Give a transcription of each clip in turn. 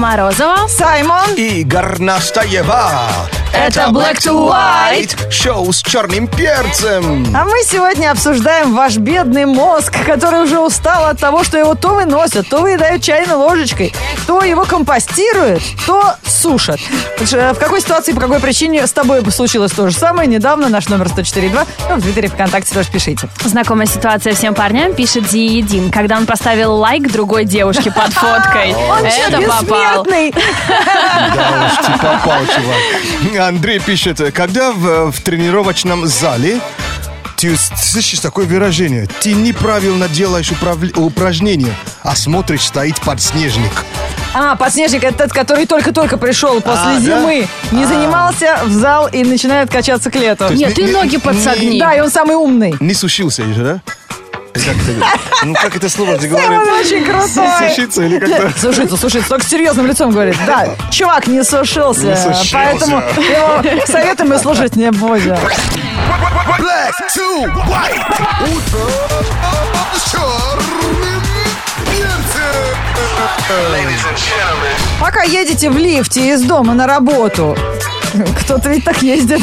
Морозова. Саймон. И Горнастаева. Это Black to White. Шоу с черным перцем. А мы сегодня обсуждаем ваш бедный мозг, который уже устал от того, что его то выносят, то выедают чайной ложечкой, то его компостируют, то сушат. В какой ситуации, по какой причине с тобой случилось то же самое? Недавно наш номер 104.2, ну, в Твиттере, ВКонтакте тоже пишите. Знакомая ситуация всем парням, пишет Диедин, когда он поставил лайк другой девушке под фоткой. Он что, Это попал. Да уж, ты попал, чувак. Андрей пишет, когда в, в тренировочном зале ты слышишь такое выражение? Ты неправильно делаешь управл- упражнения, а смотришь, стоит подснежник. А, подснежник это тот, который только-только пришел после А, да? зимы, не занимался в зал и начинает качаться к лету. есть Нет, ты не- ноги не- подсогни. Да, и он самый умный. Не сушился еще, да? Как это- ну, как это слово же Он говорит? очень крутой. Сушиться или как-то? Сушится, сушится, только с серьезным лицом говорит. Да, чувак не сушился, Не сушился. поэтому его советы мы слушать не будем. Black to white. Утро с черным перцем. Пока едете в лифте из дома на работу, кто-то ведь так ездит.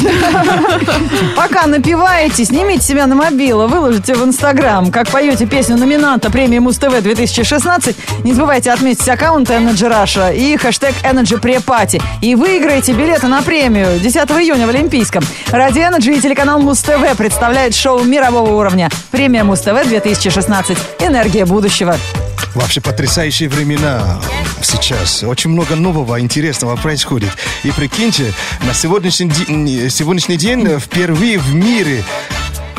Пока напиваете, снимите себя на мобилу, выложите в Инстаграм, как поете песню номинанта премии Муз-ТВ 2016. Не забывайте отметить аккаунт Energy Russia и хэштег Energy Pre-Party. И выиграете билеты на премию 10 июня в Олимпийском. Ради Energy и телеканал Муз-ТВ представляет шоу мирового уровня. Премия Муз-ТВ 2016. Энергия будущего. Вообще потрясающие времена сейчас. Очень много нового, интересного происходит. И прикиньте, на сегодняшний, сегодняшний день впервые в мире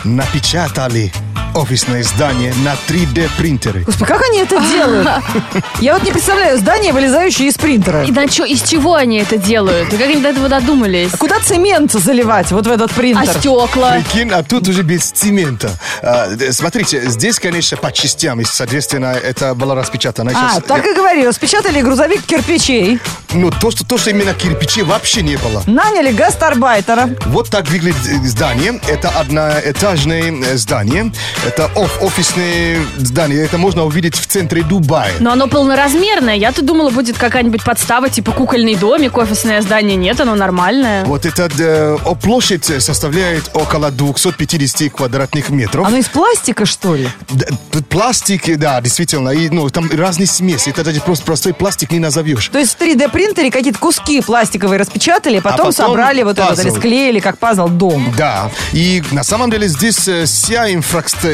напечатали офисное здание на 3D принтеры. Господи, как они это делают? Я вот не представляю здание, вылезающее из принтера. И на чё, из чего они это делают? И как они до этого додумались? Куда цемент заливать вот в этот А принтер? стекла? Прикинь, а тут уже без цемента. А, д- смотрите, здесь, конечно, по частям, и, соответственно, это было распечатано. А, Сейчас так я- и говори, распечатали грузовик кирпичей, Ну, то что, то, что именно кирпичей вообще не было. наняли гастарбайтера. Вот так выглядит э, здание. Это одноэтажное э, здание. Это оф- офисное здание. Это можно увидеть в центре Дубая. Но оно полноразмерное. Я-то думала, будет какая-нибудь подстава, типа кукольный домик, офисное здание. Нет, оно нормальное. Вот эта э, площадь составляет около 250 квадратных метров. Оно из пластика, что ли? Д- тут пластик, да, действительно. И, ну, там разные смеси. Это даже просто простой пластик не назовешь. То есть в 3D принтере какие-то куски пластиковые распечатали, потом, потом собрали вот этот, или пазл. склеили, как пазл, дом. Да, и на самом деле здесь э, вся инфраструктура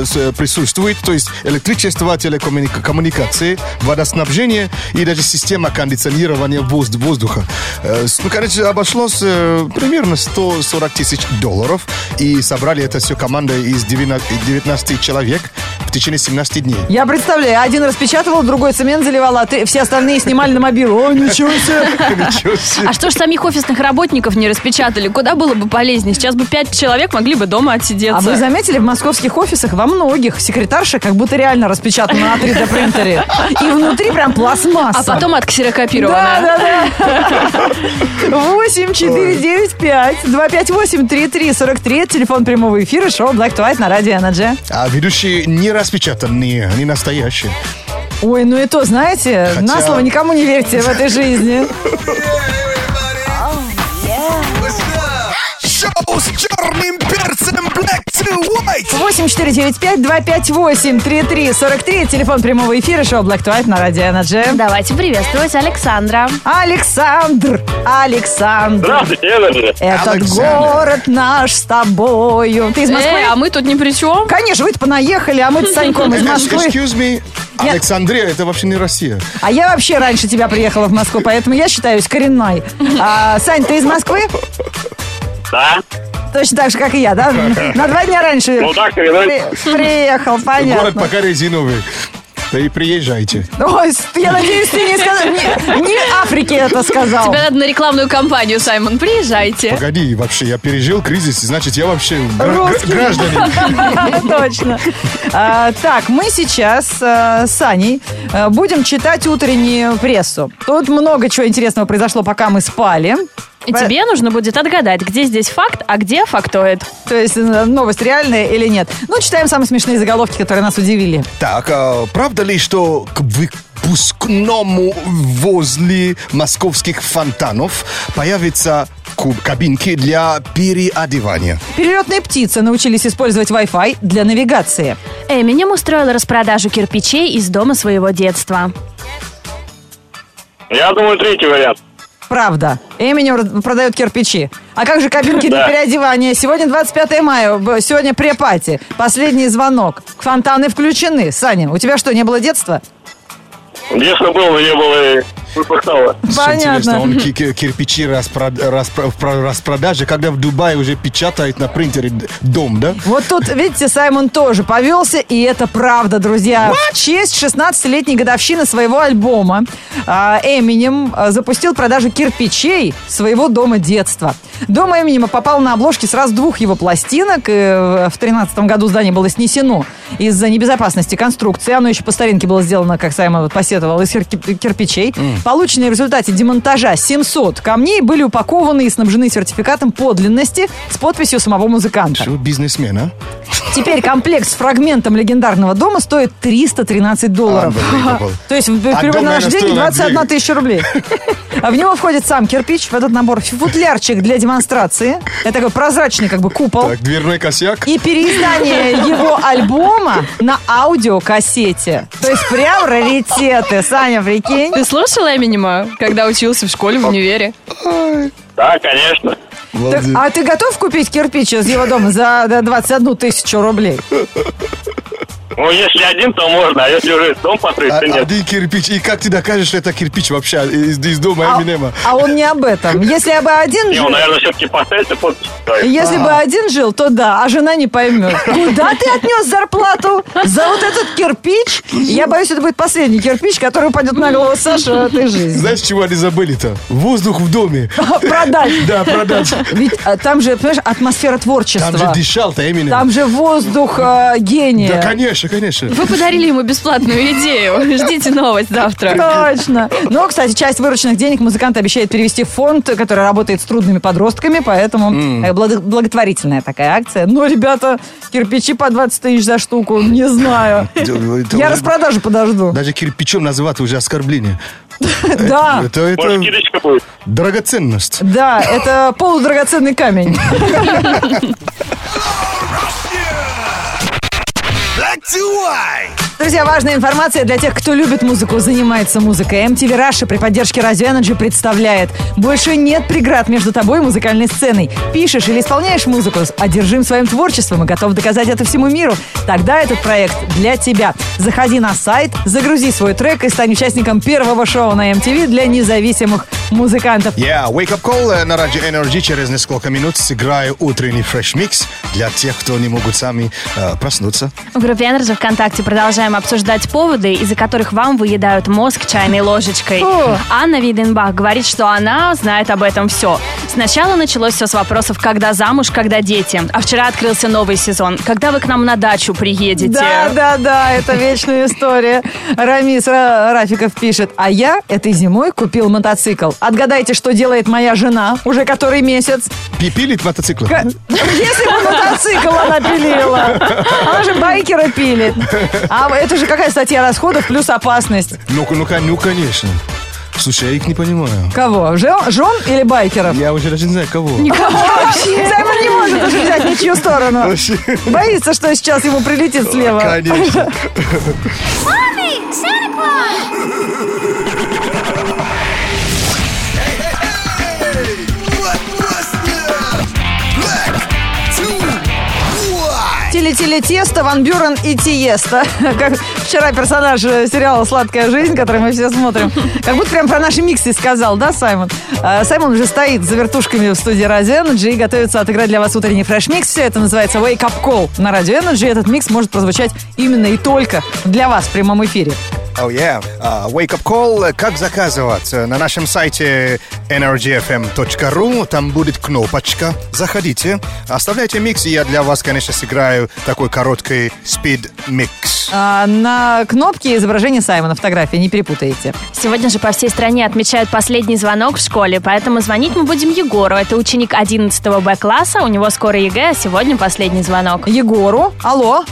э, с- присутствует, то есть электричество, телекоммуникации, водоснабжение и даже система кондиционирования воз- воздуха. Э, Ну, короче, обошлось э, примерно 140 тысяч долларов, и собрали это все команда из 19 19 человек течение 17 дней. Я представляю, один распечатывал, другой цемент заливал, а ты, все остальные снимали на мобилу. О, ничего себе! Ничего себе. А что ж самих офисных работников не распечатали? Куда было бы полезнее? Сейчас бы пять человек могли бы дома отсидеться. А вы заметили, в московских офисах во многих секретарша как будто реально распечатана на 3D принтере. И внутри прям пластмасса. А потом отксерокопированная. Да, да, да. 8 4 9 5 2 5 8 3 3 43 Телефон прямого эфира шоу Black to White на радио Energy. А ведущие не распечатанные, они настоящие. Ой, ну и то, знаете, Хотя- на слово никому не верьте в этой жизни. Шоу с черным to white. 8 4 9 5 2 5 8 3 3 43 Телефон прямого эфира шоу Black to White на радио Energy. Давайте приветствовать Александра. Александр, Александр, Здравствуйте, Energy. этот Александр. город наш с тобою. Ты из Москвы? Эй, а мы тут ни при чем? Конечно, вы-то понаехали, а мы с Саньком из Москвы. Excuse me, Александрия, это вообще не Россия. А я вообще раньше тебя приехала в Москву, поэтому я считаюсь коренной. А, Сань, ты из Москвы? Да? Точно так же, как и я, да? На два дня раньше Ну так, при- приехал, Город понятно. пока резиновый. Да и приезжайте. Ой, я надеюсь, ты не сказал, не, не Африке это сказал. Тебе надо на рекламную кампанию, Саймон. Приезжайте. Погоди, вообще, я пережил кризис, значит, я вообще гражданин. Точно. А, так, мы сейчас э, с Аней э, будем читать утреннюю прессу. Тут много чего интересного произошло, пока мы спали. И тебе нужно будет отгадать, где здесь факт, а где фактоид. То есть э, новость реальная или нет. Ну, читаем самые смешные заголовки, которые нас удивили. Так, а правда ли, что к- вы выпускному возле московских фонтанов появятся ку- кабинки для переодевания. Перелетные птицы научились использовать Wi-Fi для навигации. Эминем устроил распродажу кирпичей из дома своего детства. Я думаю, третий вариант. Правда. Эминем продает кирпичи. А как же кабинки для переодевания? Сегодня 25 мая, сегодня препати. Последний звонок. Фонтаны включены. Саня, у тебя что, не было детства? Детство было, не было интересно, Понятно. он ки- ки- кирпичи распрод- распро- в про- распродаже, когда в Дубае уже печатает на принтере дом, да? Вот тут, видите, Саймон тоже повелся, и это правда, друзья. В честь 16-летней годовщины своего альбома а, Эминем а, запустил продажу кирпичей своего дома детства. Дом Эминема попал на обложки сразу двух его пластинок. и в 2013 году здание было снесено из-за небезопасности конструкции. Оно еще по старинке было сделано, как Саймон вот посетовал, из кир- кирпичей. Полученные в результате демонтажа 700 камней были упакованы и снабжены сертификатом подлинности с подписью самого музыканта. Что, бизнесмен, а? Теперь комплект с фрагментом легендарного дома стоит 313 долларов. То есть в наверное, деньги стоил 21 отдельно. тысяча рублей. А в него входит сам кирпич, в этот набор футлярчик для демонстрации. Это такой прозрачный как бы купол. Так, дверной косяк. И переиздание его альбома на аудиокассете. То есть прям раритеты. Саня, прикинь. Ты Эминема, когда учился в школе, в универе? Да, конечно. Так, а ты готов купить кирпич из его дома за да, 21 тысячу рублей? Ну, если один, то можно, а если уже дом построить, А- то нет. Один кирпич. И как ты докажешь, что это кирпич вообще из, из дома А, Эминема? а он не об этом. Если бы один Не, жил, он, наверное, все-таки поставить и подпись если бы один жил, то да, а жена не поймет. Куда ты отнес зарплату? За вот этот кирпич? Я боюсь, это будет последний кирпич, который упадет на голову Саши в этой жизни. Знаешь, чего они забыли-то? Воздух в доме. Продать. Да, продать. Ведь а, там же, понимаешь, атмосфера творчества. Там же дышал-то Эминем. Там же воздух э, гения. Да, конечно, конечно. Вы подарили ему бесплатную идею. Ждите новость завтра. Точно. Но, кстати, часть вырученных денег музыкант обещает перевести в фонд, который работает с трудными подростками, поэтому э, благо- благотворительная такая акция. Но, ребята, кирпичи по 20 тысяч за штуку, не знаю. Это Я распродажу подожду. Даже кирпичом называть уже оскорбление. Да, Это, это драгоценность. да, это полудрагоценный камень. Друзья, важная информация для тех, кто любит музыку, занимается музыкой. MTV Russia при поддержке Radio Energy представляет. Больше нет преград между тобой и музыкальной сценой. Пишешь или исполняешь музыку, одержим своим творчеством и готов доказать это всему миру. Тогда этот проект для тебя. Заходи на сайт, загрузи свой трек и стань участником первого шоу на MTV для независимых музыкантов. Yeah, Wake Up Call э, на Радио Energy через несколько минут сыграю утренний фреш-микс для тех, кто не могут сами э, проснуться. В группе Energy ВКонтакте продолжаем обсуждать поводы, из-за которых вам выедают мозг чайной ложечкой. О. Анна Виденбах говорит, что она знает об этом все. Сначала началось все с вопросов, когда замуж, когда дети. А вчера открылся новый сезон. Когда вы к нам на дачу приедете? Да, да, да, это вечная история. Рамис Ра- Рафиков пишет, а я этой зимой купил мотоцикл. Отгадайте, что делает моя жена уже который месяц. Пи- Пилит мотоцикл? Если бы мотоцикл она пилила. Она же байкера пилит. А это же какая статья расходов плюс опасность. Ну, ну, кон- ну, конечно. Слушай, я их не понимаю. Кого? Жен, жен или байкеров? Я уже даже не знаю, кого. Саймон не может уже взять ничью сторону. Вообще. Боится, что сейчас ему прилетит слева. Конечно. White. Тили-тили тесто, Ван Бюрен и Тиесто. Как вчера персонаж э, сериала «Сладкая жизнь», который мы все смотрим. Как будто прям про наши миксы сказал, да, Саймон? А, Саймон уже стоит за вертушками в студии Radio Energy и готовится отыграть для вас утренний фреш-микс. Все это называется Wake Up Call на Radio Energy. Этот микс может прозвучать именно и только для вас в прямом эфире. Oh yeah. А, Wake Up Call. Как заказывать? На нашем сайте energyfm.ru там будет кнопочка. Заходите, оставляйте микс, и я для вас, конечно, сыграю такой короткий спид-микс. А, на кнопке изображение Саймона, фотографии, не перепутаете. Сегодня же по всей стране отмечают последний звонок в школе, поэтому звонить мы будем Егору. Это ученик 11 Б класса, у него скоро ЕГЭ, а сегодня последний звонок. Егору, алло,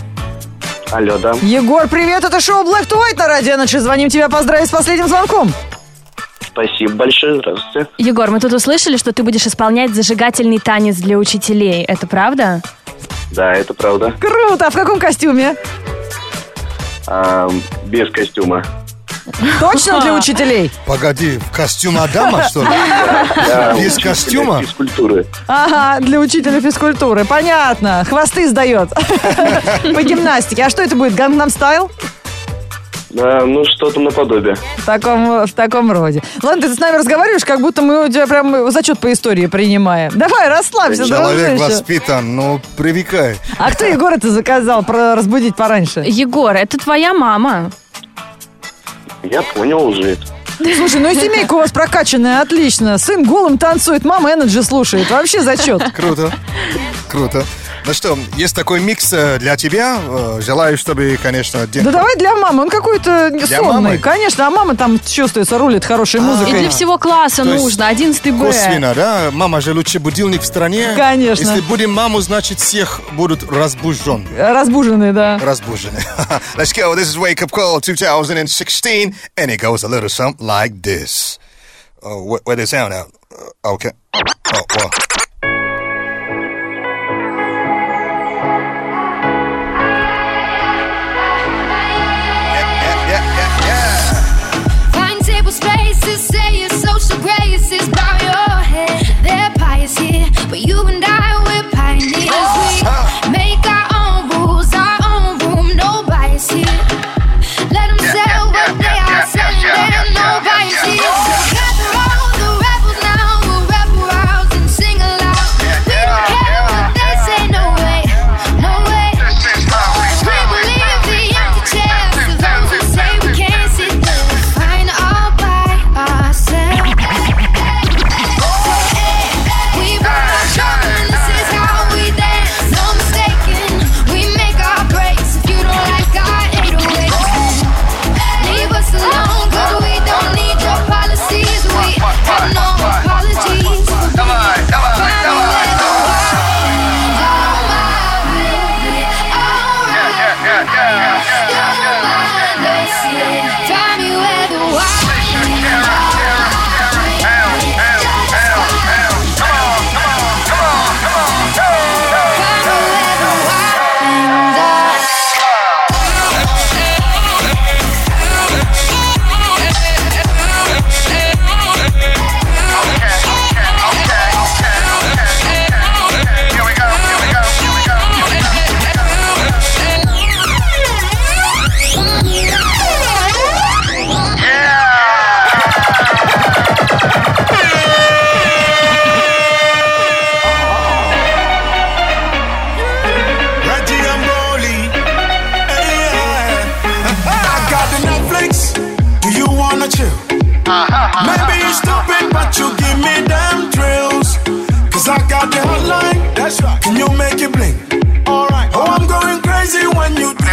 Алло, да. Егор, привет, это шоу Black to White на радио Energy. Звоним тебя поздравить с последним звонком. Спасибо большое. Здравствуйте. Егор, мы тут услышали, что ты будешь исполнять зажигательный танец для учителей. Это правда? Да, это правда. Круто, а в каком костюме? А, без костюма. Точно для учителей? Погоди, в костюм Адама, что ли? Без костюма? Физкультуры. Ага, для учителя физкультуры. Понятно. Хвосты сдает. По гимнастике. А что это будет? Гангнам стайл? Да, ну, что-то наподобие. В таком, в таком роде. Ладно, ты с нами разговариваешь, как будто мы у тебя прям зачет по истории принимаем. Давай, расслабься, Человек дружище. воспитан, ну, привыкай. А кто Егор это заказал про разбудить пораньше? Егор, это твоя мама. Я понял уже это. Слушай, ну и семейка у вас прокачанная, отлично. Сын голым танцует, мама Energy слушает. Вообще зачет. Круто, круто. Ну что, есть такой микс э, для тебя. Э, Желаю, чтобы, конечно, день... Да давай для мамы, он какой-то сонный. мамы? Конечно, а мама там чувствуется, рулит хорошей И музыкой. для всего класса То нужно. 11 Б. Косвенно, да? Мама же лучший будильник в стране. Конечно. Если будем маму, значит, всех будут разбужен. Разбуженный, да. Разбужены. Let's go. This is Wake Up Call 2016. And it goes a little something like this. Oh, where, where the sound out? Okay. Oh, well. this is.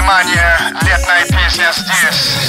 Внимание, летная песня здесь.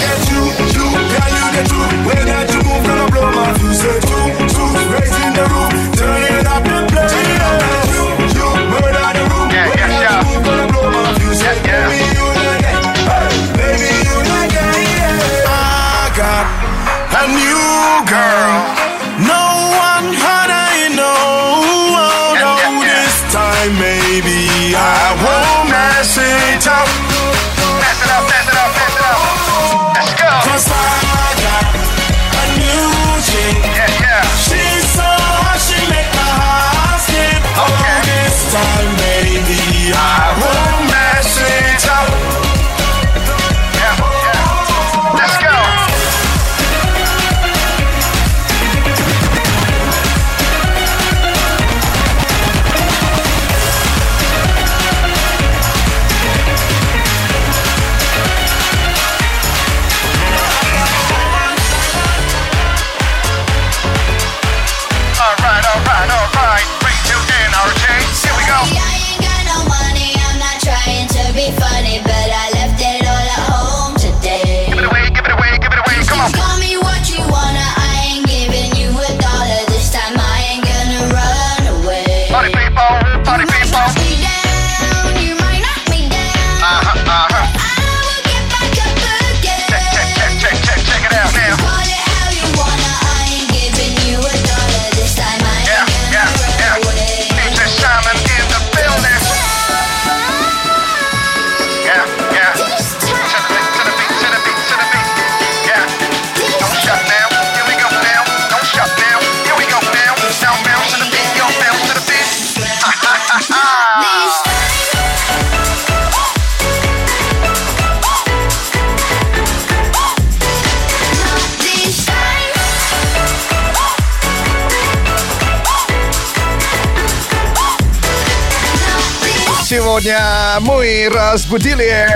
Сегодня мы разбудили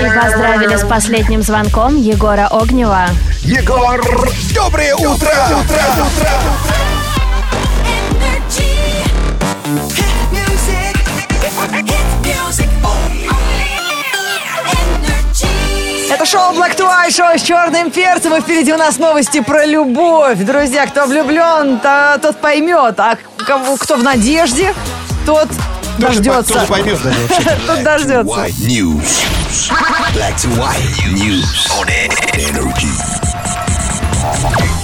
И поздравили с последним звонком Егора Огнева. Егор. Доброе утро! утро, утро. Это шоу Black to White, шоу с черным перцем, и впереди у нас новости про любовь. Друзья, кто влюблен, то- тот поймет, а кого- кто в надежде, тот дождется. Тот дождется. White News. Black to white news on energy.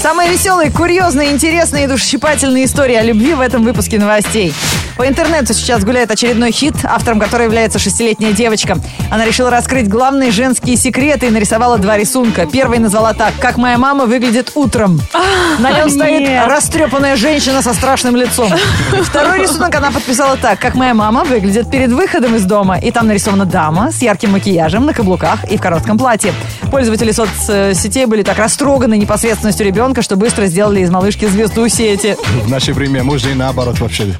Самые веселые, курьезные, интересные и душесчипательные истории о любви в этом выпуске новостей. По интернету сейчас гуляет очередной хит, автором которого является шестилетняя девочка. Она решила раскрыть главные женские секреты и нарисовала два рисунка. Первый назвала так «Как моя мама выглядит утром». На нем стоит растрепанная женщина со страшным лицом. Второй рисунок она подписала так «Как моя мама выглядит перед выходом из дома». И там нарисована дама с ярким макияжем на каблуках и в коротком платье. Пользователи соцсетей были так растроганы непосредственностью ребенка, что быстро сделали из малышки звезду сети. В наше время можно и наоборот вообще.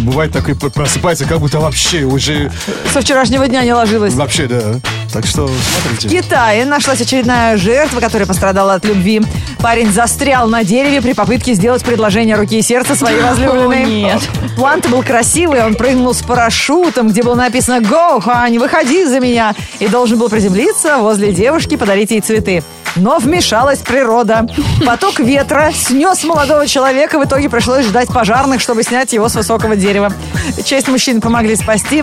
Бывает такой просыпается, как будто вообще уже Со вчерашнего дня не ложилась. вообще да. Так что В смотрите. Китае нашлась очередная жертва, которая пострадала от любви. Парень застрял на дереве при попытке сделать предложение руки и сердца своей возлюбленной. О, нет. План-то был красивый, он прыгнул с парашютом, где было написано «Go, Хань, выходи за меня!» и должен был приземлиться возле девушки, подарить ей цветы. Но вмешалась природа. Поток ветра снес молодого человека, в итоге пришлось ждать пожарных, чтобы снять его с высокого дерева. Часть мужчин помогли спасти,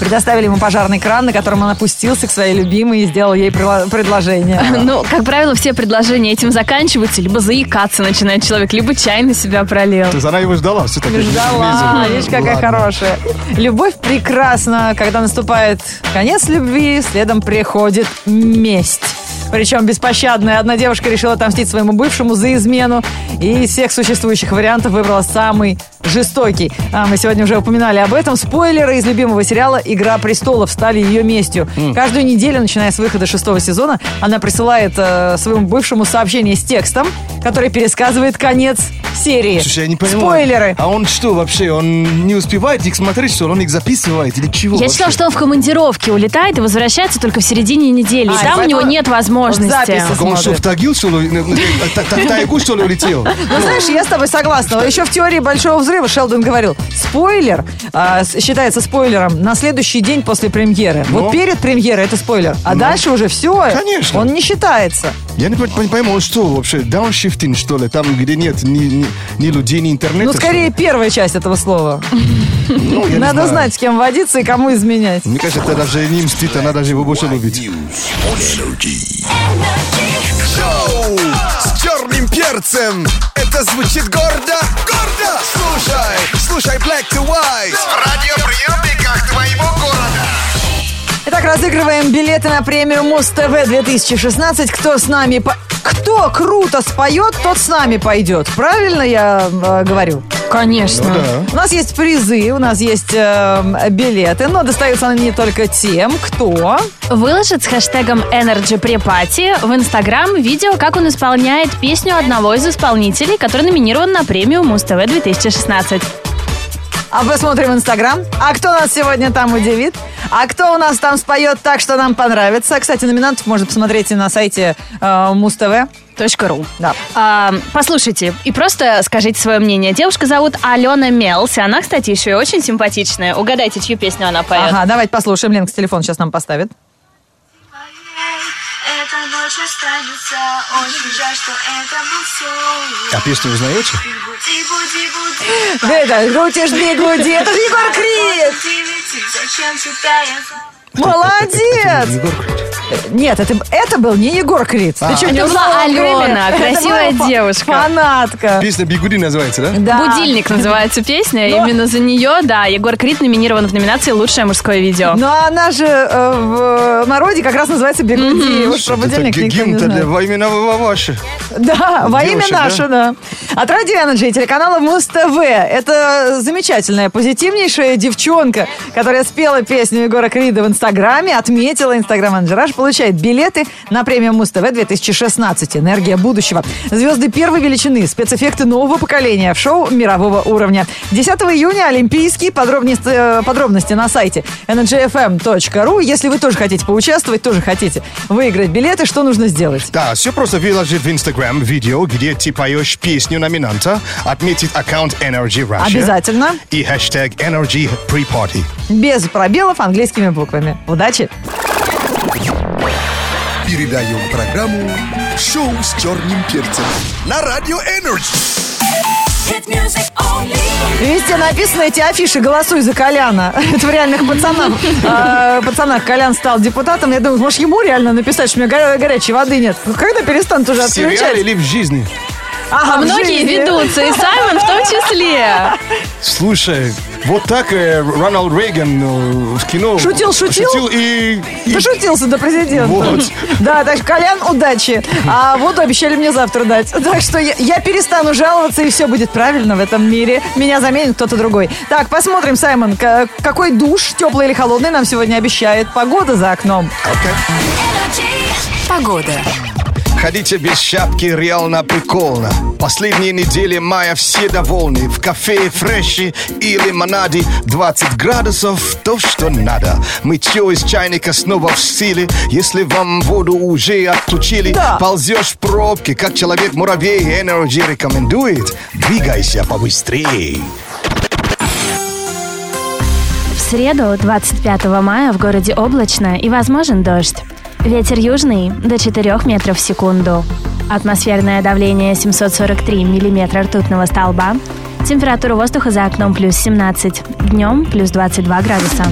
Предоставили ему пожарный кран, на котором он опустился к своей любимой и сделал ей предложение. Ну, как правило, все предложения этим заканчиваются, либо заикаться начинает человек, либо чай на себя пролил. Есть она его ждала все-таки. Ждала, видишь, какая хорошая. Любовь прекрасна, когда наступает конец любви, следом приходит месть. Причем беспощадная. Одна девушка решила отомстить своему бывшему за измену. И из всех существующих вариантов выбрала самый жестокий. А, мы сегодня уже упоминали об этом. Спойлеры из любимого сериала «Игра престолов» стали ее местью. Каждую неделю, начиная с выхода шестого сезона, она присылает э, своему бывшему сообщение с текстом, который пересказывает конец серии. Слушай, я не понимаю. Спойлеры. А он что вообще? Он не успевает их смотреть, что ли? Он их записывает или чего? Я вообще? читала, что он в командировке улетает и возвращается только в середине недели. А, и там у него нет возможности. Так он что, в Тагил, что ли? Ну, В тайгу, что ли, улетел? Ну, знаешь, я с тобой согласна. Еще в теории Большого Взрыва Шелдон говорил, спойлер а, считается спойлером на следующий день после премьеры. Ну? Вот перед премьерой это спойлер, а дальше уже все. Конечно. Он не считается. Я не, пойму, что вообще, дауншифтинг, что ли? Там, где нет ни, ни, ни людей, ни интернета? Ну, скорее, первая часть этого слова. Ну, Надо знаю. знать, с кем водиться и кому изменять. Мне кажется, это даже не мстит, она даже его больше любит. Energy. Черным перцем. Это звучит гордо. Гордо. Слушай, слушай Black to White. В радиоприемниках твоего города. Итак, разыгрываем билеты на премию Муз-ТВ 2016. Кто с нами... по- Кто круто споет, тот с нами пойдет. Правильно я э, говорю? Конечно. Ну да. У нас есть призы, у нас есть э, билеты, но достаются они не только тем, кто... Выложит с хэштегом Energy пати в Инстаграм видео, как он исполняет песню одного из исполнителей, который номинирован на премию Муз-ТВ 2016. А посмотрим Инстаграм. А кто нас сегодня там удивит? А кто у нас там споет так, что нам понравится? Кстати, номинантов можно посмотреть и на сайте э, Муз-ТВ. .ру. Да. А, послушайте, и просто скажите свое мнение. Девушка зовут Алена Мелси. Она, кстати, еще и очень симпатичная. Угадайте, чью песню она поет. Ага, давайте послушаем. Ленка с телефона сейчас нам поставит. Ночь останется Очень жаль, что это был сон А песню узнаете? Да это крутишь бигуди. Это же Егор Крид. Зачем Молодец. Нет, это, это был не Егор Крид. Ты что, не Это была Алена, красивая девушка. Фанатка. Песня «Бигуди» называется, да? Да. Будильник называется песня. Но- Именно за нее, да, Егор Крид номинирован в номинации «Лучшее мужское видео». Но она же э, в народе как раз называется бигуди. Уж про будильник Это никто не гимн-то для во имя ва- ваше. Да, во имя наше, да. От Радио Energy телеканала Муз-ТВ. Это замечательная, позитивнейшая девчонка, которая спела песню Егора Крида в Инстаграме, отметила Инстаграм Анджераш получает билеты на премию Муз-ТВ 2016 «Энергия будущего». Звезды первой величины, спецэффекты нового поколения в шоу мирового уровня. 10 июня Олимпийский. Подробности, э, подробности на сайте energyfm.ru. Если вы тоже хотите поучаствовать, тоже хотите выиграть билеты, что нужно сделать? Да, все просто выложить в Инстаграм видео, где ты поешь песню номинанта, отметить аккаунт Energy Russia. Обязательно. И хэштег Energy Pre-Party. Без пробелов английскими буквами. Удачи! Передаем программу «Шоу с черным перцем» на Радио Energy. Везде написано эти афиши «Голосуй за Коляна». Это в реальных пацанах. А, пацанах Колян стал депутатом. Я думаю, может, ему реально написать, что у меня горя- горячей воды нет. Когда перестанут уже В сериале отключать? или в жизни? Ага, А многие жизни. ведутся, и Саймон в том числе. Слушай, вот так э, Рональд Рейган э, в кино... Шутил, шутил? Шутил и... и- Дошутился до президента. Вот. Да, так что, Колян, удачи. А воду обещали мне завтра дать. Так что я, я перестану жаловаться, и все будет правильно в этом мире. Меня заменит кто-то другой. Так, посмотрим, Саймон, к- какой душ, теплый или холодный, нам сегодня обещает погода за окном. Погода. Ходите без шапки, реально прикольно. Последние недели мая все довольны. В кафе, фреши и лимонаде 20 градусов, то, что надо. Мытье из чайника снова в силе. Если вам воду уже отключили, Да. ползешь в пробке, как человек-муравей. Energy рекомендует. Двигайся побыстрее. В среду, 25 мая, в городе облачно и возможен дождь. Ветер южный до 4 метров в секунду. Атмосферное давление 743 миллиметра ртутного столба. Температура воздуха за окном плюс 17. Днем плюс 22 градуса.